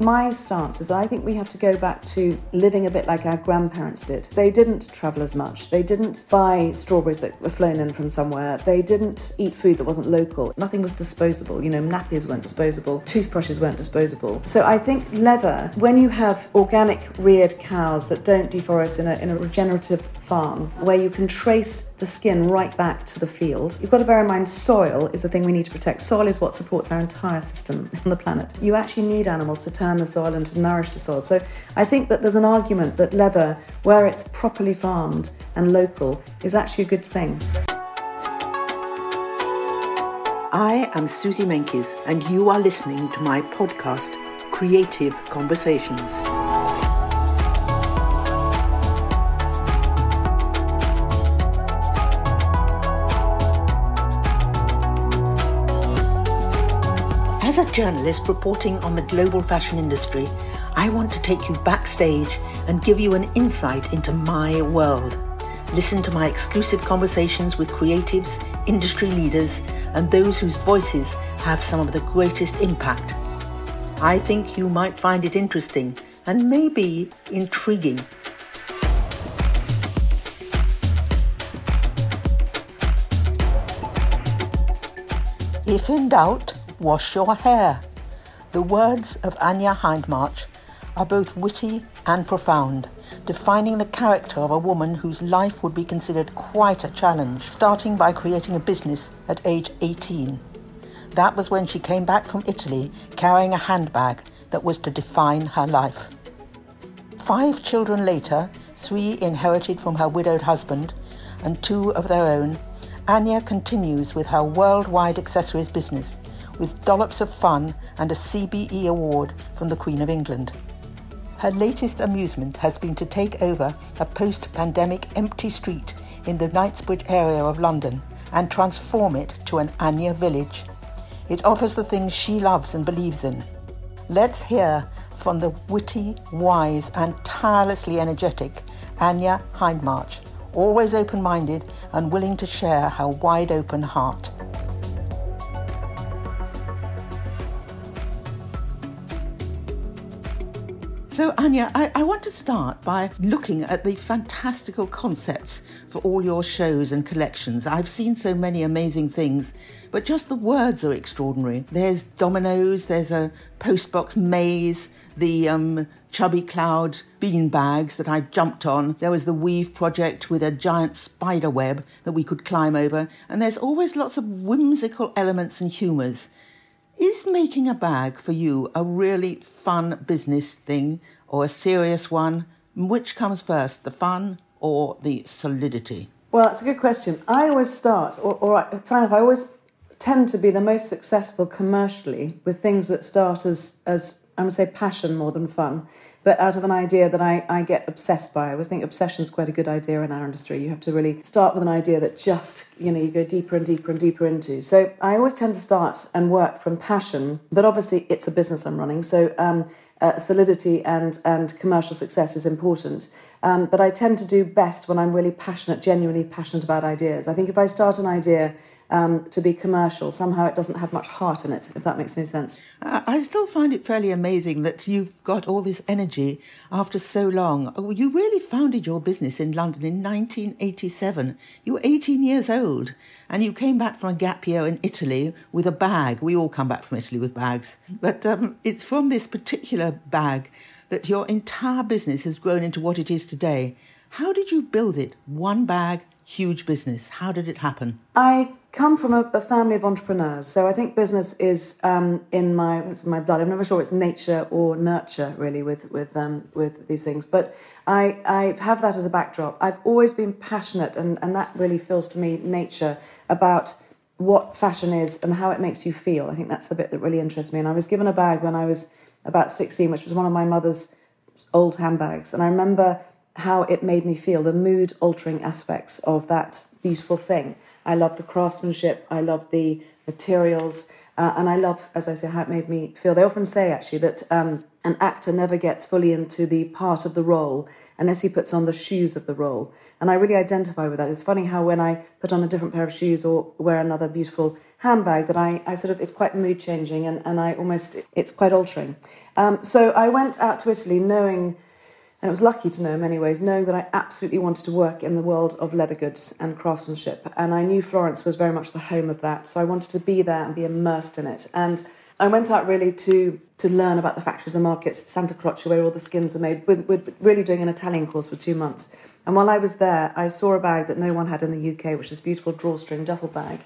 My stance is I think we have to go back to living a bit like our grandparents did. They didn't travel as much. They didn't buy strawberries that were flown in from somewhere. They didn't eat food that wasn't local. Nothing was disposable. You know, nappies weren't disposable. Toothbrushes weren't disposable. So I think leather, when you have organic reared cows that don't deforest in a, in a regenerative farm, where you can trace the skin right back to the field, you've got to bear in mind soil is the thing we need to protect. Soil is what supports our entire system on the planet. You actually need animals to turn the soil and to nourish the soil. So I think that there's an argument that leather, where it's properly farmed and local, is actually a good thing. I am Suzy Menkes, and you are listening to my podcast, Creative Conversations. As a journalist reporting on the global fashion industry, I want to take you backstage and give you an insight into my world. Listen to my exclusive conversations with creatives, industry leaders, and those whose voices have some of the greatest impact. I think you might find it interesting and maybe intriguing. If in doubt, wash your hair. The words of Anya Hindmarch are both witty and profound, defining the character of a woman whose life would be considered quite a challenge, starting by creating a business at age 18. That was when she came back from Italy carrying a handbag that was to define her life. Five children later, three inherited from her widowed husband and two of their own, Anya continues with her worldwide accessories business with dollops of fun and a CBE award from the Queen of England. Her latest amusement has been to take over a post pandemic empty street in the Knightsbridge area of London and transform it to an Anya village. It offers the things she loves and believes in. Let's hear from the witty, wise, and tirelessly energetic Anya Hindmarch always open minded and willing to share her wide open heart. So, Anya, I, I, want to start by looking at the fantastical concepts for all your shows and collections. I've seen so many amazing things, but just the words are extraordinary. There's dominoes, there's a postbox maze, the um, chubby cloud bean bags that I jumped on. There was the weave project with a giant spider web that we could climb over. And there's always lots of whimsical elements and humours. Is making a bag for you a really fun business thing or a serious one? Which comes first, the fun or the solidity? Well, it's a good question. I always start, or, or enough, I always tend to be the most successful commercially with things that start as, as going to say passion more than fun but out of an idea that I, I get obsessed by. I always think obsession is quite a good idea in our industry. You have to really start with an idea that just, you know, you go deeper and deeper and deeper into. So I always tend to start and work from passion, but obviously it's a business I'm running. So um, uh, solidity and, and commercial success is important. Um, but I tend to do best when I'm really passionate, genuinely passionate about ideas. I think if I start an idea um, to be commercial. Somehow it doesn't have much heart in it, if that makes any sense. I still find it fairly amazing that you've got all this energy after so long. Oh, you really founded your business in London in 1987. You were 18 years old and you came back from a gap year in Italy with a bag. We all come back from Italy with bags. But um, it's from this particular bag that your entire business has grown into what it is today. How did you build it? One bag, huge business. How did it happen? I come from a, a family of entrepreneurs, so I think business is um, in my it's in my blood. I'm never sure it's nature or nurture really with with um, with these things, but I I have that as a backdrop. I've always been passionate, and and that really feels to me nature about what fashion is and how it makes you feel. I think that's the bit that really interests me. And I was given a bag when I was about 16, which was one of my mother's old handbags, and I remember how it made me feel, the mood altering aspects of that beautiful thing. I love the craftsmanship, I love the materials, uh, and I love, as I say, how it made me feel. They often say actually that um, an actor never gets fully into the part of the role unless he puts on the shoes of the role. And I really identify with that. It's funny how when I put on a different pair of shoes or wear another beautiful handbag that I, I sort of, it's quite mood changing and, and I almost, it's quite altering. Um, so I went out to Italy knowing, and it was lucky to know in many ways, knowing that I absolutely wanted to work in the world of leather goods and craftsmanship. And I knew Florence was very much the home of that. So I wanted to be there and be immersed in it. And I went out really to to learn about the factories and markets, Santa Croce, where all the skins are made, with, with really doing an Italian course for two months. And while I was there, I saw a bag that no one had in the UK, which is a beautiful drawstring duffel bag.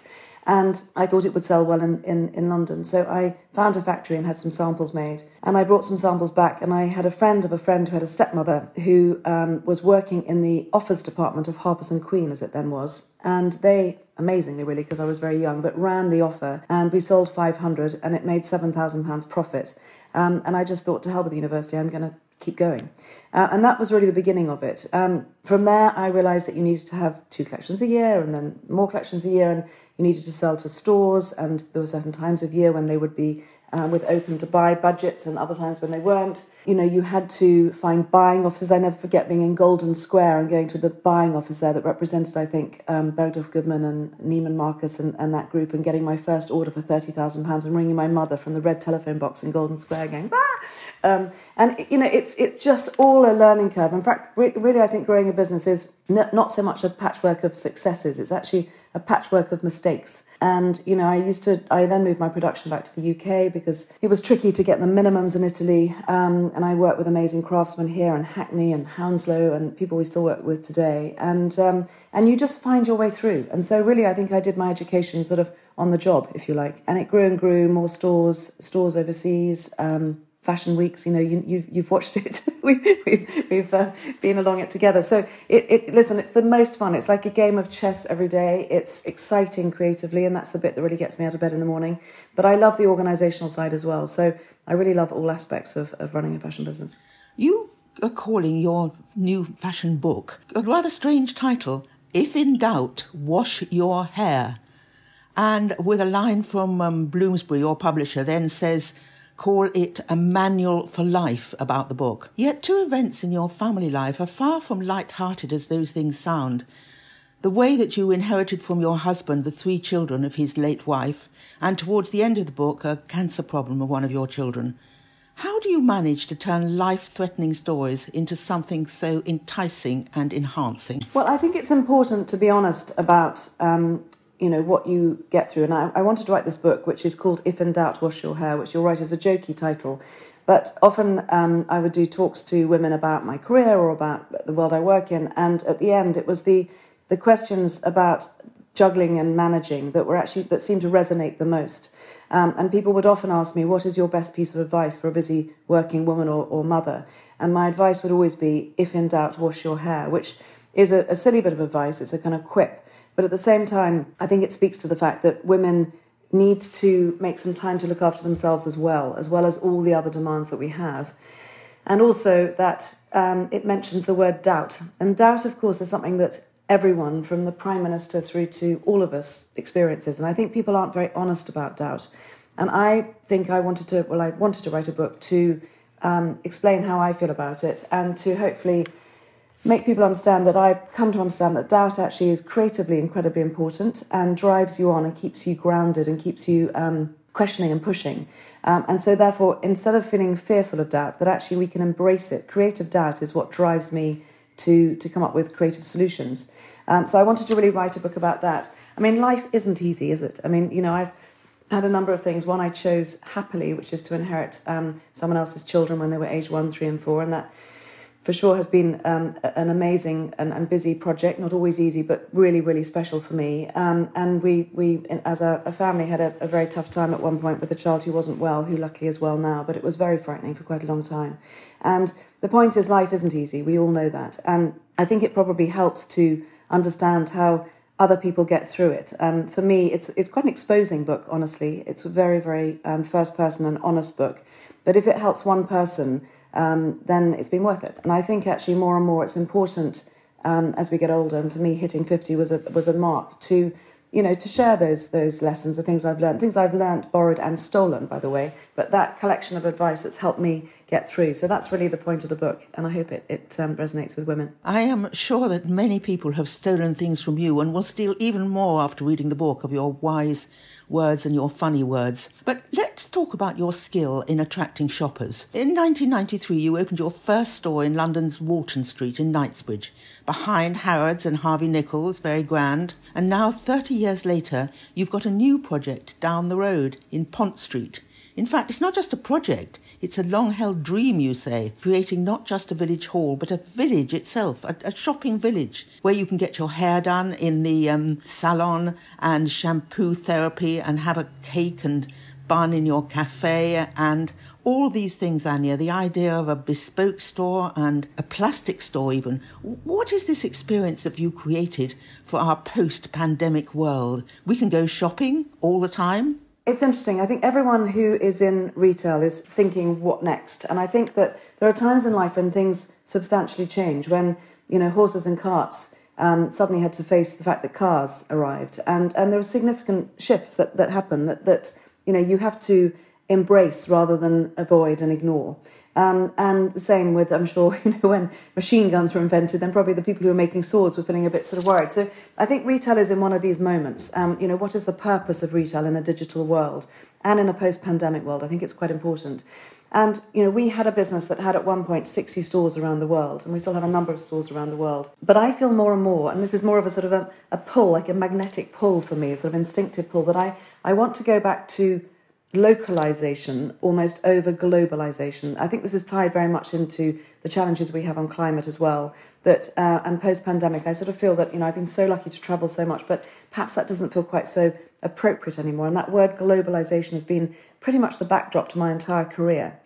And I thought it would sell well in, in, in London. So I found a factory and had some samples made. And I brought some samples back. And I had a friend of a friend who had a stepmother who um, was working in the offers department of Harper's and Queen, as it then was. And they, amazingly really, because I was very young, but ran the offer. And we sold 500 and it made £7,000 profit. Um, and I just thought, to hell with the university, I'm going to keep going. Uh, and that was really the beginning of it. Um, from there, I realised that you needed to have two collections a year and then more collections a year. And you needed to sell to stores, and there were certain times of year when they would be uh, with open to buy budgets, and other times when they weren't. You know, you had to find buying offices. I never forget being in Golden Square and going to the buying office there that represented, I think, um, Bergdorf Goodman and Neiman Marcus and, and that group, and getting my first order for thirty thousand pounds, and ringing my mother from the red telephone box in Golden Square, going, ah! Um, and you know, it's it's just all a learning curve. In fact, re- really, I think growing a business is n- not so much a patchwork of successes. It's actually a patchwork of mistakes. And, you know, I used to, I then moved my production back to the UK because it was tricky to get the minimums in Italy. Um, and I worked with amazing craftsmen here and Hackney and Hounslow and people we still work with today. And, um, and you just find your way through. And so, really, I think I did my education sort of on the job, if you like. And it grew and grew, more stores, stores overseas. Um, fashion weeks. You know, you, you've you've watched it. we, we've we've uh, been along it together. So it, it listen, it's the most fun. It's like a game of chess every day. It's exciting creatively, and that's the bit that really gets me out of bed in the morning. But I love the organisational side as well. So I really love all aspects of, of running a fashion business. You are calling your new fashion book a rather strange title. If in doubt, wash your hair. And with a line from um, Bloomsbury, your publisher, then says call it a manual for life about the book. Yet two events in your family life are far from light-hearted as those things sound. The way that you inherited from your husband the three children of his late wife, and towards the end of the book, a cancer problem of one of your children. How do you manage to turn life threatening stories into something so enticing and enhancing? Well, I think it's important to be honest about um, you know what you get through. And I, I wanted to write this book, which is called "If in Doubt, Wash Your Hair," which you'll write as a jokey title. But often um, I would do talks to women about my career or about the world I work in, and at the end it was the the questions about juggling and managing that were actually that seemed to resonate the most. Um, and people would often ask me, "What is your best piece of advice for a busy working woman or, or mother?" And my advice would always be, "If in doubt, wash your hair," which is a, a silly bit of advice. It's a kind of quip but at the same time, I think it speaks to the fact that women need to make some time to look after themselves as well, as well as all the other demands that we have. And also that um, it mentions the word doubt. And doubt, of course, is something that everyone, from the Prime Minister through to all of us, experiences. And I think people aren't very honest about doubt. And I think I wanted to, well, I wanted to write a book to um, explain how I feel about it and to hopefully make people understand that I've come to understand that doubt actually is creatively incredibly important and drives you on and keeps you grounded and keeps you um, questioning and pushing. Um, and so, therefore, instead of feeling fearful of doubt, that actually we can embrace it. Creative doubt is what drives me to, to come up with creative solutions. Um, so, I wanted to really write a book about that. I mean, life isn't easy, is it? I mean, you know, I've had a number of things. One I chose happily, which is to inherit um, someone else's children when they were age one, three, and four, and that for sure has been um, an amazing and, and, busy project. Not always easy, but really, really special for me. Um, and we, we as a, a family, had a, a, very tough time at one point with a child who wasn't well, who luckily is well now. But it was very frightening for quite a long time. And the point is, life isn't easy. We all know that. And I think it probably helps to understand how other people get through it. Um, for me, it's it's quite an exposing book. Honestly, it's a very, very um, first person and honest book. But if it helps one person um, then it's been worth it. And I think actually more and more it's important um, as we get older. And for me, hitting fifty was a was a mark to you know to share those those lessons, the things I've learned, things I've learned, borrowed and stolen, by the way. But that collection of advice that's helped me get through. So that's really the point of the book, and I hope it, it um, resonates with women. I am sure that many people have stolen things from you and will steal even more after reading the book of your wise words and your funny words. But let's talk about your skill in attracting shoppers. In 1993, you opened your first store in London's Walton Street in Knightsbridge, behind Harrods and Harvey Nichols, very grand. And now, 30 years later, you've got a new project down the road in Pont Street. In fact, it's not just a project, it's a long held dream, you say, creating not just a village hall, but a village itself, a, a shopping village, where you can get your hair done in the um, salon and shampoo therapy and have a cake and bun in your cafe and all these things, Anya, the idea of a bespoke store and a plastic store, even. What is this experience that you created for our post pandemic world? We can go shopping all the time. It's interesting. I think everyone who is in retail is thinking, what next? And I think that there are times in life when things substantially change, when, you know, horses and carts um, suddenly had to face the fact that cars arrived. And, and there are significant shifts that, that happen that, that, you know, you have to embrace rather than avoid and ignore. Um, and the same with, I'm sure, you know, when machine guns were invented, then probably the people who were making swords were feeling a bit sort of worried. So I think retail is in one of these moments. Um, you know, what is the purpose of retail in a digital world and in a post-pandemic world? I think it's quite important. And you know, we had a business that had at one point 60 stores around the world, and we still have a number of stores around the world. But I feel more and more, and this is more of a sort of a, a pull, like a magnetic pull for me, a sort of instinctive pull, that I, I want to go back to localization almost over globalization. I think this is tied very much into the challenges we have on climate as well. That uh, and post pandemic, I sort of feel that you know I've been so lucky to travel so much, but perhaps that doesn't feel quite so appropriate anymore. And that word globalization has been pretty much the backdrop to my entire career.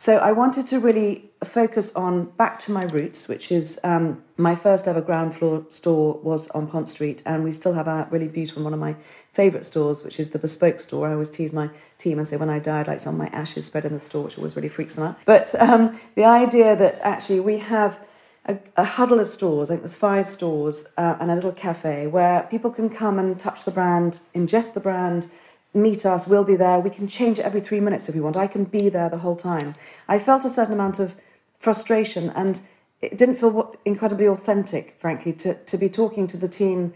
So I wanted to really focus on back to my roots, which is um, my first ever ground floor store was on Pont Street, and we still have a really beautiful one of my favourite stores, which is the bespoke store. I always tease my team and say when I die, I'd like some of my ashes spread in the store, which always really freaks them out. But um, the idea that actually we have a, a, huddle of stores, I think there's five stores uh, and a little cafe where people can come and touch the brand, ingest the brand, meet us, we'll be there. We can change it every three minutes if we want. I can be there the whole time. I felt a certain amount of frustration and it didn't feel incredibly authentic, frankly, to, to be talking to the team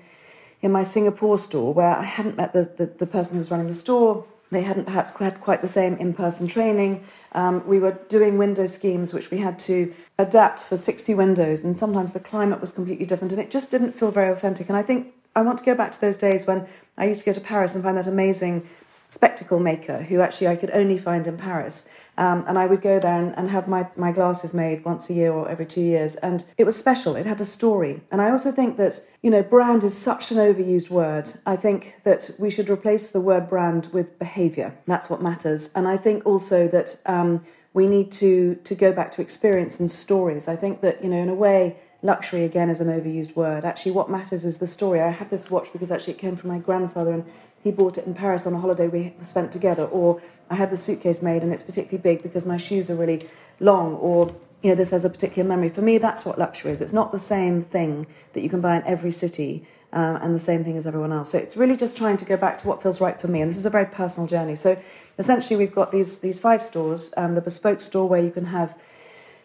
in my Singapore store where I hadn't met the, the, the person who was running the store. They hadn't perhaps had quite the same in person training. Um, we were doing window schemes which we had to adapt for 60 windows, and sometimes the climate was completely different, and it just didn't feel very authentic. And I think I want to go back to those days when I used to go to Paris and find that amazing spectacle maker who actually I could only find in Paris. Um, and I would go there and, and, have my, my glasses made once a year or every two years. And it was special, it had a story. And I also think that, you know, brand is such an overused word. I think that we should replace the word brand with behavior. That's what matters. And I think also that um, we need to, to go back to experience and stories. I think that, you know, in a way, luxury again is an overused word. Actually, what matters is the story. I have this watch because actually it came from my grandfather and he bought it in Paris on a holiday we spent together. Or I had the suitcase made and it's particularly big because my shoes are really long. Or you know, this has a particular memory. For me, that's what luxury is. It's not the same thing that you can buy in every city. Uh, and the same thing as everyone else. So it's really just trying to go back to what feels right for me. And this is a very personal journey. So essentially, we've got these these five stores. Um, the bespoke store where you can have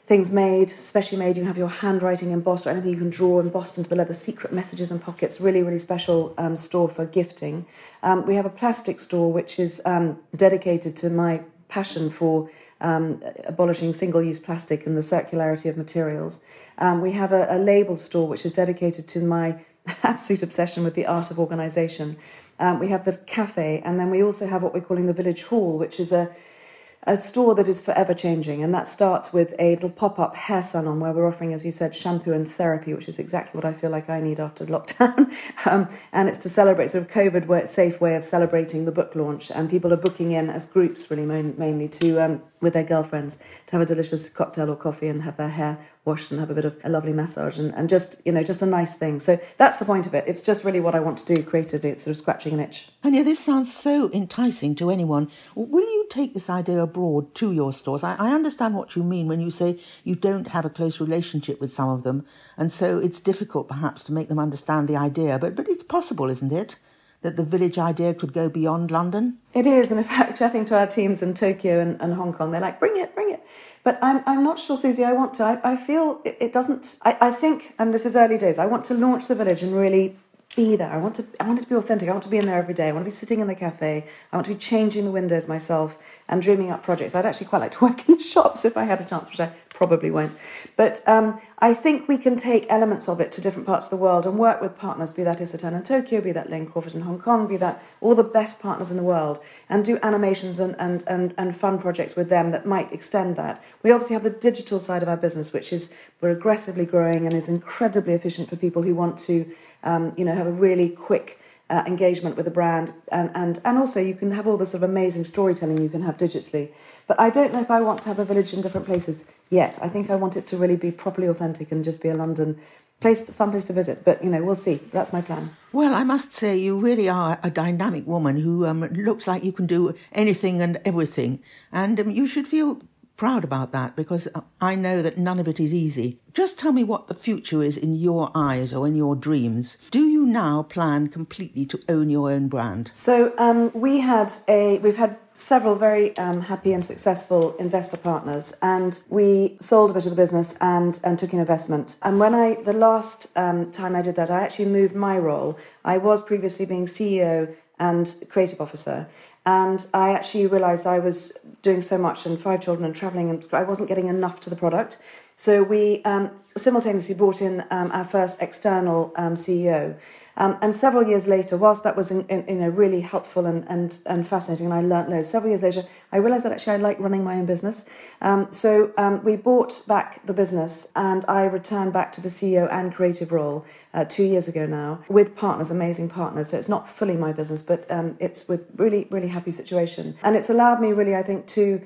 things made, specially made. You can have your handwriting embossed or anything you can draw embossed into the leather, secret messages and pockets. Really, really special um, store for gifting. Um, we have a plastic store which is um, dedicated to my passion for um, abolishing single use plastic and the circularity of materials. Um, we have a, a, label store which is dedicated to my absolute obsession with the art of organisation. Um, we have the cafe, and then we also have what we're calling the village hall, which is a a store that is forever changing, and that starts with a little pop up hair salon where we're offering, as you said, shampoo and therapy, which is exactly what I feel like I need after lockdown. um, and it's to celebrate sort of COVID safe way of celebrating the book launch, and people are booking in as groups, really main, mainly to um, with their girlfriends to have a delicious cocktail or coffee and have their hair washed and have a bit of a lovely massage and, and just you know just a nice thing. So that's the point of it. It's just really what i want to do creatively. It's sort of scratching an itch. And yeah this sounds so enticing to anyone. Will you take this idea abroad to your stores? I, I understand what you mean when you say you don't have a close relationship with some of them and so it's difficult perhaps to make them understand the idea but but it's possible isn't it that the village idea could go beyond London? It is, and in fact, chatting to our teams in Tokyo and, and Hong Kong, they're like, bring it, bring it. But I'm, I'm not sure, Suzy, I want to. I, I feel it, it doesn't, I, I think, and this is early days, I want to launch the village and really be there. I want to I want it to be authentic. I want to be in there every day. I want to be sitting in the cafe. I want to be changing the windows myself and dreaming up projects. I'd actually quite like to work in the shops if I had a chance, which I probably won't. But um, I think we can take elements of it to different parts of the world and work with partners, be that Isetan in Tokyo, be that Lane Crawford in Hong Kong, be that all the best partners in the world, and do animations and, and, and, and fun projects with them that might extend that. We obviously have the digital side of our business, which is we're aggressively growing and is incredibly efficient for people who want to um, you know, have a really quick uh, engagement with a brand, and, and and also you can have all the sort of amazing storytelling you can have digitally. But I don't know if I want to have a village in different places yet. I think I want it to really be properly authentic and just be a London place, fun place to visit. But you know, we'll see. That's my plan. Well, I must say, you really are a dynamic woman who um, looks like you can do anything and everything, and um, you should feel proud about that because I know that none of it is easy. Just tell me what the future is in your eyes or in your dreams. Do you now plan completely to own your own brand? So um, we had a we've had several very um, happy and successful investor partners, and we sold a bit of the business and and took an investment. And when I the last um, time I did that, I actually moved my role. I was previously being CEO and creative officer. And I actually realised I was doing so much and five children and travelling, and I wasn't getting enough to the product. So we um, simultaneously brought in um, our first external um, CEO. Um, and several years later, whilst that was in, in, you know, really helpful and, and, and fascinating, and I learnt loads, several years later, I realised that actually I like running my own business. Um, so um, we bought back the business, and I returned back to the CEO and creative role uh, two years ago now with partners, amazing partners. So it's not fully my business, but um, it's with really, really happy situation. And it's allowed me really, I think, to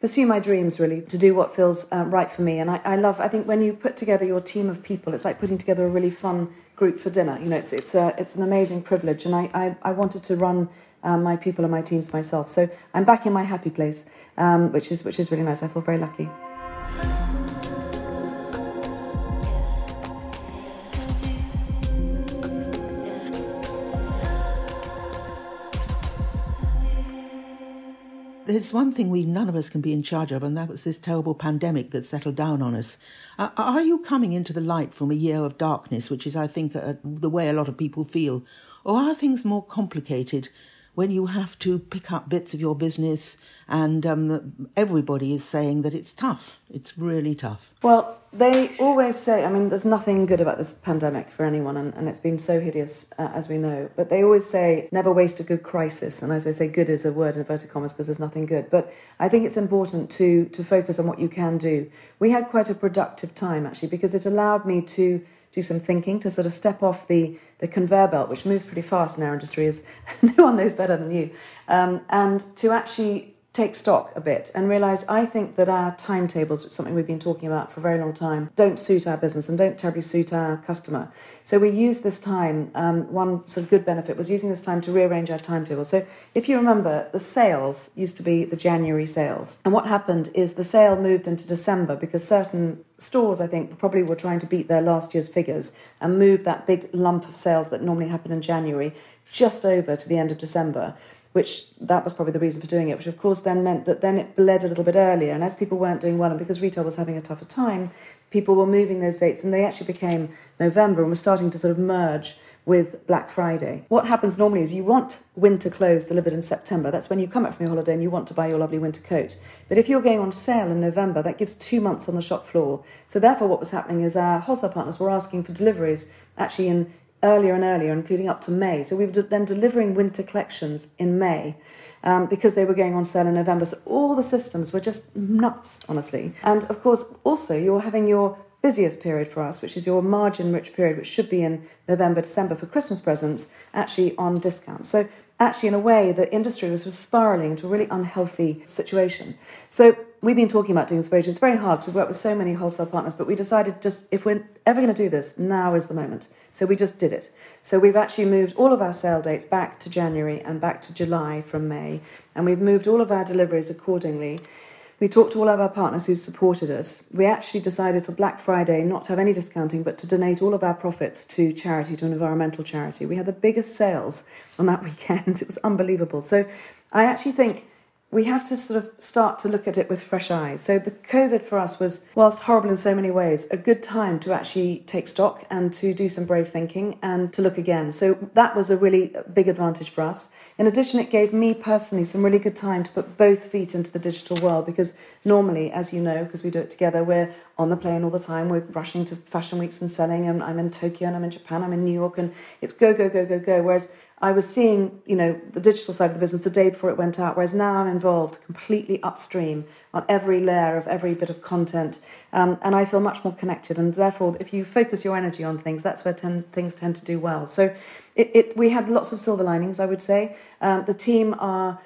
pursue my dreams really to do what feels uh, right for me and I, I love i think when you put together your team of people it's like putting together a really fun group for dinner. You know, it's it's a it's an amazing privilege, and I I, I wanted to run um, my people and my teams myself. So I'm back in my happy place, um, which is which is really nice. I feel very lucky. There's one thing we none of us can be in charge of, and that was this terrible pandemic that settled down on us. Uh, are you coming into the light from a year of darkness, which is, I think, uh, the way a lot of people feel, or are things more complicated when you have to pick up bits of your business and um, everybody is saying that it's tough. It's really tough. Well, they always say, I mean, there's nothing good about this pandemic for anyone, and, and it's been so hideous, uh, as we know. But they always say, never waste a good crisis. And as I say, good is a word in inverted commas because there's nothing good. But I think it's important to, to focus on what you can do. We had quite a productive time, actually, because it allowed me to do some thinking to sort of step off the, the conveyor belt, which moves pretty fast in our industry, as no one knows better than you, um, and to actually take stock a bit and realize I think that our timetables, which is something we've been talking about for a very long time, don't suit our business and don't terribly suit our customer. So we used this time, um, one sort of good benefit was using this time to rearrange our timetable. So if you remember, the sales used to be the January sales. And what happened is the sale moved into December because certain stores, I think, probably were trying to beat their last year's figures and move that big lump of sales that normally happen in January just over to the end of December which that was probably the reason for doing it, which of course then meant that then it bled a little bit earlier. And as people weren't doing well, and because retail was having a tougher time, people were moving those dates, and they actually became November and were starting to sort of merge with Black Friday. What happens normally is you want winter clothes delivered in September. That's when you come back from your holiday and you want to buy your lovely winter coat. But if you're going on sale in November, that gives two months on the shop floor. So therefore, what was happening is our wholesale partners were asking for deliveries actually in earlier and earlier, including up to May. So we were then delivering winter collections in May. Um, because they were going on sale in November. So all the systems were just nuts, honestly. And of course, also, you're having your busiest period for us, which is your margin rich period, which should be in November, December for Christmas presents, actually on discount. So actually, in a way, the industry was, was spiraling into a really unhealthy situation. So we've been talking about doing this for ages. It's very hard to work with so many wholesale partners, but we decided just if we're ever going to do this, now is the moment. So we just did it. So we've actually moved all of our sale dates back to January and back to July from May, and we've moved all of our deliveries accordingly. we talked to all of our partners who supported us. We actually decided for Black Friday not to have any discounting, but to donate all of our profits to charity, to an environmental charity. We had the biggest sales on that weekend. It was unbelievable. So I actually think we have to sort of start to look at it with fresh eyes. So the COVID for us was, whilst horrible in so many ways, a good time to actually take stock and to do some brave thinking and to look again. So that was a really big advantage for us. In addition, it gave me personally some really good time to put both feet into the digital world because normally, as you know, because we do it together, we're on the plane all the time. We're rushing to fashion weeks and selling, and I'm in Tokyo and I'm in Japan, I'm in New York, and it's go, go, go, go, go. Whereas I was seeing, you know, the digital side of the business the day before it went out, whereas now I'm involved completely upstream on every layer of every bit of content, um, and I feel much more connected. And therefore, if you focus your energy on things, that's where ten, things tend to do well. So, it, it, we had lots of silver linings, I would say. Um, the team are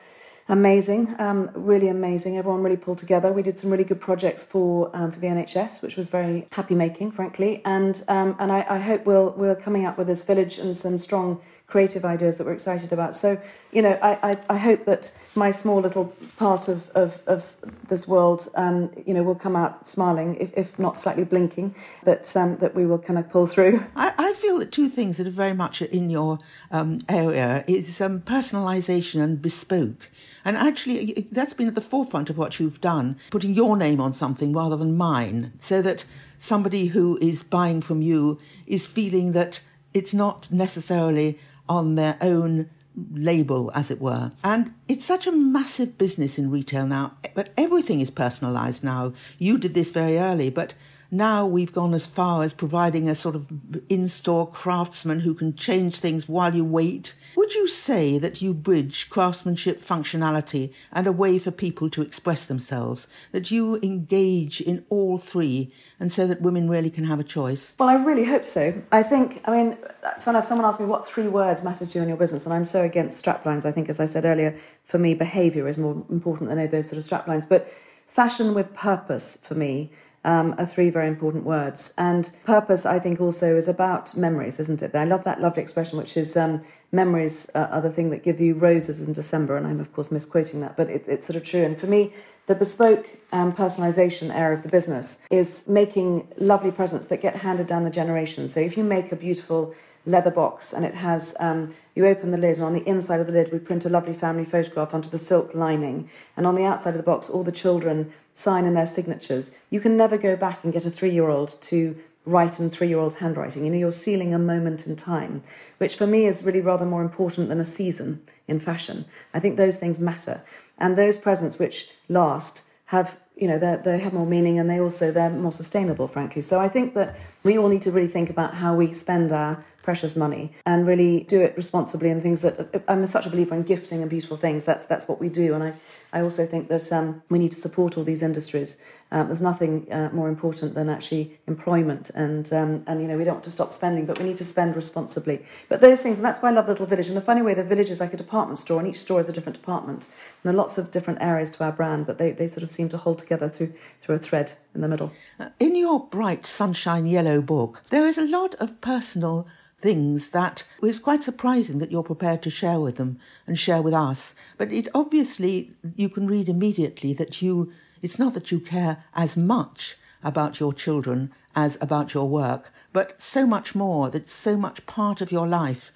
amazing, um, really amazing. Everyone really pulled together. We did some really good projects for um, for the NHS, which was very happy making, frankly. And um, and I, I, hope we'll we're coming up with this village and some strong creative ideas that we're excited about. So, you know, I, I, I hope that my small little part of, of, of this world, um, you know, will come out smiling, if, if not slightly blinking, but um, that we will kind of pull through. I, I feel that two things that are very much in your um, area is um, personalisation and bespoke. And actually, that's been at the forefront of what you've done, putting your name on something rather than mine, so that somebody who is buying from you is feeling that it's not necessarily on their own label, as it were. And it's such a massive business in retail now, but everything is personalized now. You did this very early, but now we've gone as far as providing a sort of in store craftsman who can change things while you wait. Would you say that you bridge craftsmanship functionality and a way for people to express themselves? That you engage in all three and so that women really can have a choice? Well, I really hope so. I think, I mean, fun enough, someone asked me what three words matter to you in your business, and I'm so against straplines. I think, as I said earlier, for me, behaviour is more important than those sort of straplines. But fashion with purpose for me um, are three very important words. And purpose, I think, also is about memories, isn't it? I love that lovely expression, which is um, memories are the thing that give you roses in December. And I'm, of course, misquoting that, but it, it's sort of true. And for me, the bespoke um, personalization area of the business is making lovely presents that get handed down the generations. So if you make a beautiful leather box and it has um, you open the lid and on the inside of the lid we print a lovely family photograph onto the silk lining. And on the outside of the box all the children sign in their signatures. You can never go back and get a three-year-old to write in three-year-old handwriting. You know you're sealing a moment in time which for me is really rather more important than a season in fashion. I think those things matter. And those presents which last have you know they have more meaning and they also they're more sustainable frankly. So i think that we all need to really think about how we spend our precious money and really do it responsibly and things that I'm such a believer in gifting and beautiful things. That's that's what we do. And I, I also think that um, we need to support all these industries. Um, there's nothing uh, more important than actually employment, and um, and you know we don't want to stop spending, but we need to spend responsibly. But those things, and that's why I love the little village. In a funny way, the village is like a department store, and each store is a different department. There are lots of different areas to our brand, but they, they sort of seem to hold together through through a thread in the middle. Uh, in your bright sunshine yellow book, there is a lot of personal things that it's quite surprising that you're prepared to share with them and share with us. But it obviously you can read immediately that you it's not that you care as much about your children as about your work, but so much more, that's so much part of your life.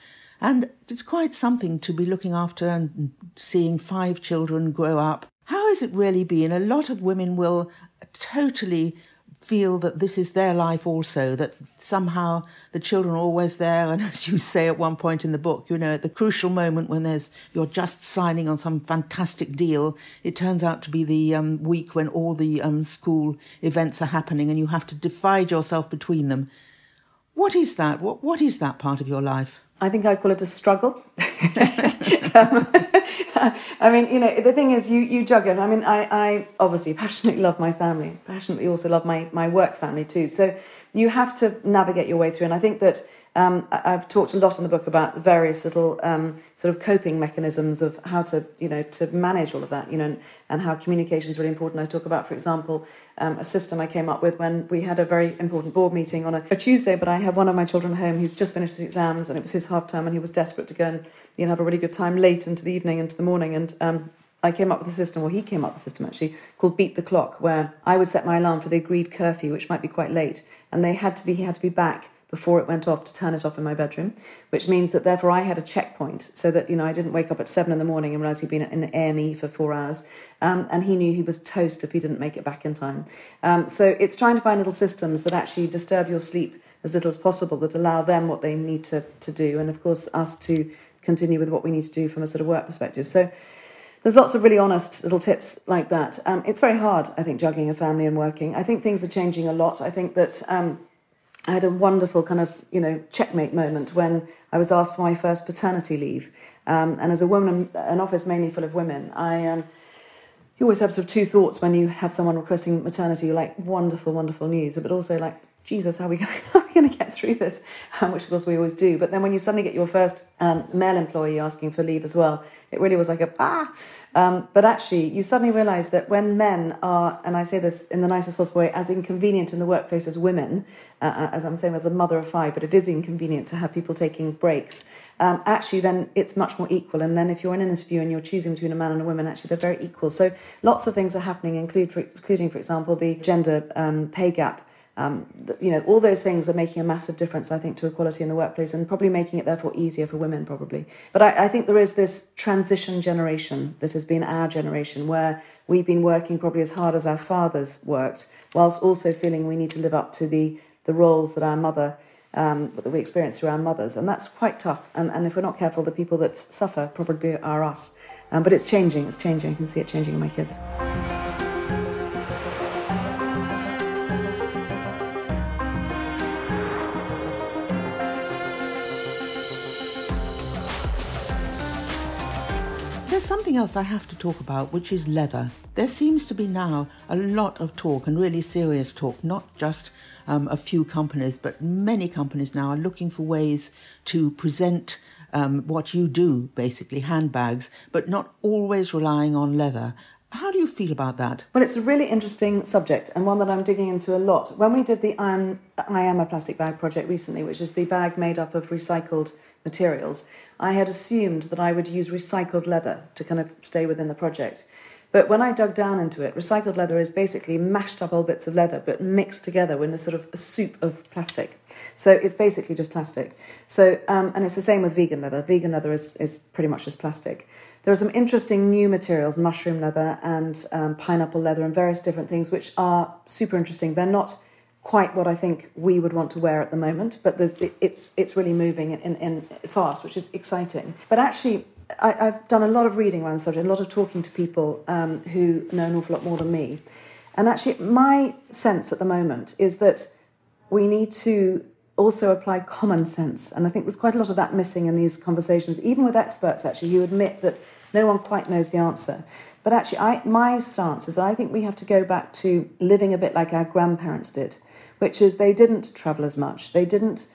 And it's quite something to be looking after and seeing five children grow up. How has it really been? A lot of women will totally feel that this is their life also, that somehow the children are always there. And as you say at one point in the book, you know, at the crucial moment when there's, you're just signing on some fantastic deal, it turns out to be the um, week when all the um, school events are happening and you have to divide yourself between them. What is that? What, what is that part of your life? I think I'd call it a struggle. um, I mean, you know, the thing is, you you juggle. I mean, I, I obviously passionately love my family, passionately also love my my work family too. So you have to navigate your way through. And I think that um, I've talked a lot in the book about various little um, sort of coping mechanisms of how to, you know, to manage all of that, you know, and, and how communication is really important. I talk about, for example, um, a system I came up with when we had a very important board meeting on a, a Tuesday, but I had one of my children home who's just finished his exams and it was his half term and he was desperate to go and you know, have a really good time late into the evening, into the morning. And um, I came up with a system, or he came up with a system actually, called Beat the Clock, where I would set my alarm for the agreed curfew, which might be quite late, and they had to be he had to be back before it went off to turn it off in my bedroom, which means that therefore I had a checkpoint so that you know I didn't wake up at seven in the morning and realize he'd been in A and E for four hours, um, and he knew he was toast if he didn't make it back in time. Um, so it's trying to find little systems that actually disturb your sleep as little as possible that allow them what they need to to do, and of course us to continue with what we need to do from a sort of work perspective. So there's lots of really honest little tips like that. Um, it's very hard, I think, juggling a family and working. I think things are changing a lot. I think that um, I had a wonderful kind of, you know, checkmate moment when I was asked for my first paternity leave. Um, and as a woman, an office mainly full of women, I um, you always have sort of two thoughts when you have someone requesting maternity. You're like, wonderful, wonderful news, but also like, Jesus, how are we going to get through this? Um, which, of course, we always do. But then when you suddenly get your first um, male employee asking for leave as well, it really was like a ah. Um, but actually, you suddenly realise that when men are, and I say this in the nicest possible way, as inconvenient in the workplace as women, uh, uh, as I'm saying, as a mother of five, but it is inconvenient to have people taking breaks. Um, actually, then it's much more equal. And then if you're in an interview and you're choosing between a man and a woman, actually they're very equal. So lots of things are happening, include, for, including, for example, the gender um, pay gap um, you know, all those things are making a massive difference, I think, to equality in the workplace and probably making it therefore easier for women, probably. But I, I think there is this transition generation that has been our generation where we've been working probably as hard as our fathers worked, whilst also feeling we need to live up to the, the roles that our mother, um, that we experience through our mothers. And that's quite tough. And, and if we're not careful, the people that suffer probably are us. Um, but it's changing, it's changing. I can see it changing in my kids. Something else I have to talk about, which is leather. There seems to be now a lot of talk and really serious talk, not just um, a few companies, but many companies now are looking for ways to present um, what you do, basically handbags, but not always relying on leather. How do you feel about that? Well, it's a really interesting subject and one that I'm digging into a lot. When we did the I Am, I Am a Plastic Bag project recently, which is the bag made up of recycled materials, I had assumed that I would use recycled leather to kind of stay within the project. But when I dug down into it, recycled leather is basically mashed up old bits of leather but mixed together in a sort of a soup of plastic. So it's basically just plastic. So um, and it's the same with vegan leather. Vegan leather is, is pretty much just plastic. There are some interesting new materials, mushroom leather and um, pineapple leather and various different things, which are super interesting. They're not quite what I think we would want to wear at the moment, but it's it's really moving in, in fast, which is exciting. But actually, I, have done a lot of reading around the subject, a lot of talking to people um, who know an awful lot more than me, and actually, my sense at the moment is that we need to also apply common sense, and I think there's quite a lot of that missing in these conversations, even with experts actually who admit that no one quite knows the answer. But actually, I, my stance is that I think we have to go back to living a bit like our grandparents did which is they didn't travel as much. They didn't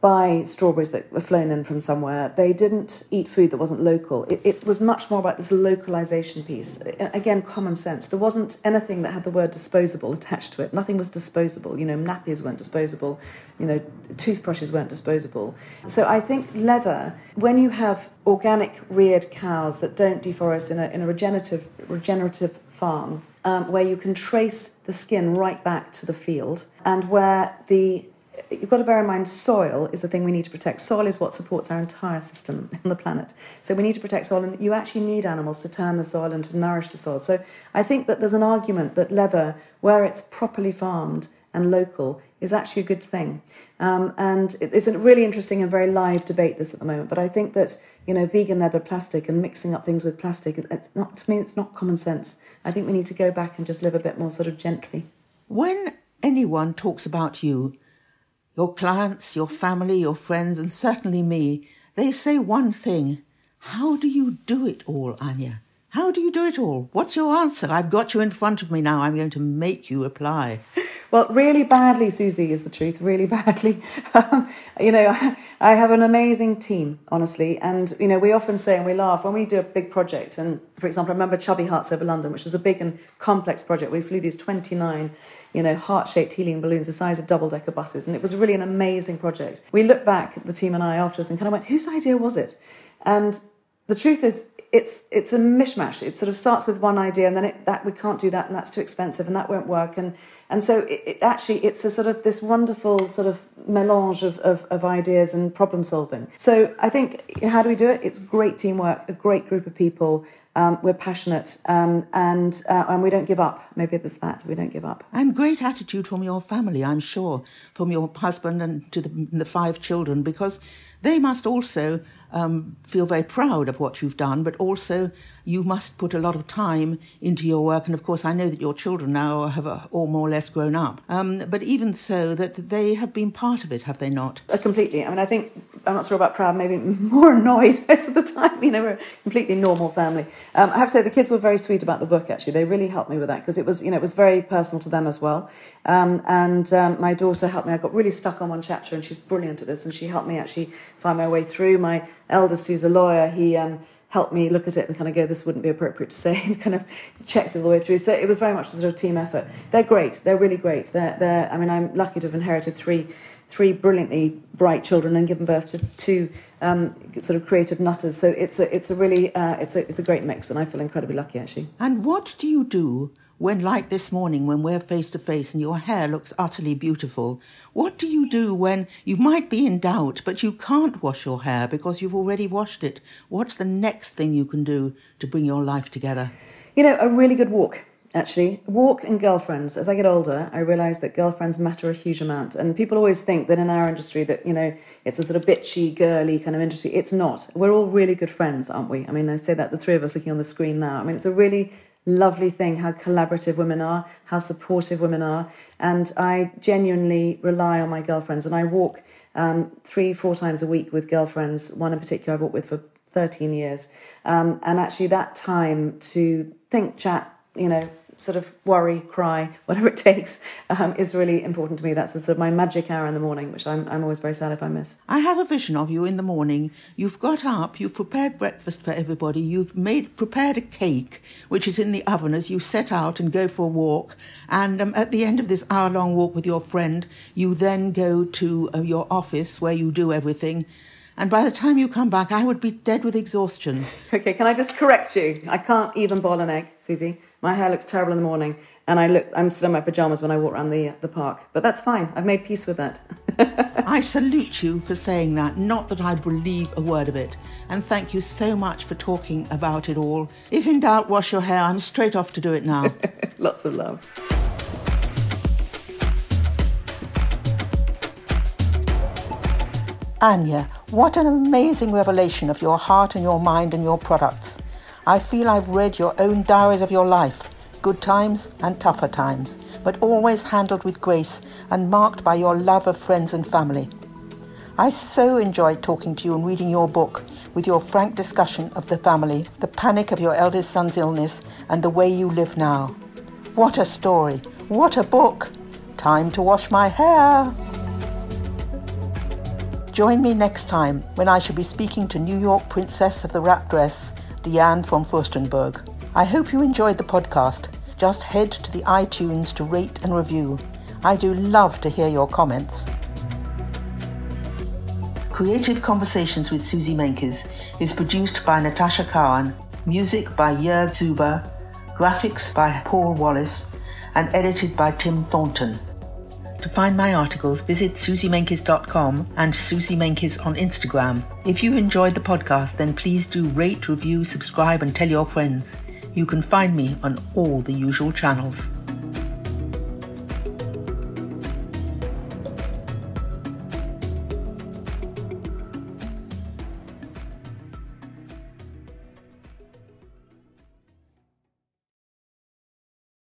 buy strawberries that were flown in from somewhere. They didn't eat food that wasn't local. It, it, was much more about this localization piece. Again, common sense. There wasn't anything that had the word disposable attached to it. Nothing was disposable. You know, nappies weren't disposable. You know, toothbrushes weren't disposable. So I think leather, when you have organic reared cows that don't deforest in a, in a regenerative, regenerative farm, um, where you can trace the skin right back to the field and where the you've got to bear in mind soil is the thing we need to protect. Soil is what supports our entire system on the planet. So we need to protect soil, and you actually need animals to turn the soil and to nourish the soil. So I think that there's an argument that leather, where it's properly farmed and local, is actually a good thing. Um, and it's a really interesting and very live debate this at the moment. But I think that you know vegan leather, plastic, and mixing up things with plastic, it's not to me, it's not common sense. I think we need to go back and just live a bit more sort of gently. When anyone talks about you, your clients, your family, your friends, and certainly me, they say one thing How do you do it all, Anya? How do you do it all? What's your answer? I've got you in front of me now. I'm going to make you reply. Well, really badly, Suzy, is the truth. Really badly. Um, you know, I have an amazing team, honestly. And, you know, we often say and we laugh when we do a big project. And, for example, I remember Chubby Hearts over London, which was a big and complex project. We flew these 29, you know, heart shaped helium balloons the size of double decker buses. And it was really an amazing project. We looked back, the team and I, afterwards, and kind of went, whose idea was it? And the truth is, it's it's a mishmash. It sort of starts with one idea, and then it, that we can't do that, and that's too expensive, and that won't work, and and so it, it actually it's a sort of this wonderful sort of melange of, of, of ideas and problem solving. So I think how do we do it? It's great teamwork, a great group of people. Um, we're passionate um, and uh, and we don't give up. Maybe it's that we don't give up. And great attitude from your family, I'm sure, from your husband and to the, the five children, because they must also um, feel very proud of what you've done, but also you must put a lot of time into your work. And of course, I know that your children now have uh, all more or less grown up. Um, but even so, that they have been part of it, have they not? Uh, completely. I mean, I think I'm not sure about proud, maybe more annoyed most of the time. You know, we're a completely normal family. Um, I have to say, the kids were very sweet about the book, actually. They really helped me with that because it was, you know, it was very personal to them as well. Um, and um, my daughter helped me. I got really stuck on one chapter and she's brilliant at this. And she helped me actually find my way through. My eldest, who's a lawyer, he um, helped me look at it and kind of go, this wouldn't be appropriate to say, and kind of checked it all the way through. So it was very much a sort of team effort. They're great. They're really great. They're, they're I mean, I'm lucky to have inherited three, three brilliantly bright children and given birth to two um, sort of creative nutters. So it's a, it's a really, uh, it's a, it's a great mix, and I feel incredibly lucky actually. And what do you do when, like this morning, when we're face to face and your hair looks utterly beautiful, what do you do when you might be in doubt, but you can't wash your hair because you've already washed it? What's the next thing you can do to bring your life together? You know, a really good walk. Actually, walk and girlfriends. As I get older, I realise that girlfriends matter a huge amount. And people always think that in our industry that, you know, it's a sort of bitchy, girly kind of industry. It's not. We're all really good friends, aren't we? I mean, I say that the three of us looking on the screen now. I mean, it's a really lovely thing how collaborative women are, how supportive women are. And I genuinely rely on my girlfriends. And I walk um, three, four times a week with girlfriends, one in particular I've walked with for 13 years. Um, and actually, that time to think, chat, you know, sort of worry, cry, whatever it takes, um, is really important to me. That's sort of my magic hour in the morning, which I'm, I'm always very sad if I miss. I have a vision of you in the morning. You've got up, you've prepared breakfast for everybody, you've made prepared a cake, which is in the oven as you set out and go for a walk. And um, at the end of this hour long walk with your friend, you then go to uh, your office where you do everything. And by the time you come back, I would be dead with exhaustion. Okay, can I just correct you? I can't even boil an egg, Suzy. My hair looks terrible in the morning, and I look I'm still in my pajamas when I walk around the uh, the park. But that's fine. I've made peace with that. I salute you for saying that. Not that I believe a word of it. And thank you so much for talking about it all. If in doubt, wash your hair. I'm straight off to do it now. Lots of love. Anya, what an amazing revelation of your heart and your mind and your products. I feel I've read your own diaries of your life, good times and tougher times, but always handled with grace and marked by your love of friends and family. I so enjoyed talking to you and reading your book with your frank discussion of the family, the panic of your eldest son's illness, and the way you live now. What a story! What a book! Time to wash my hair! Join me next time when I shall be speaking to New York Princess of the Wrap Dress, Diane von Furstenberg. I hope you enjoyed the podcast. Just head to the iTunes to rate and review. I do love to hear your comments. Creative Conversations with Suzy Menkes is produced by Natasha Cowan, music by Jörg Zuber, graphics by Paul Wallace, and edited by Tim Thornton. To find my articles, visit suzymenkes.com and Suzy Menkes on Instagram. If you enjoyed the podcast, then please do rate, review, subscribe, and tell your friends. You can find me on all the usual channels.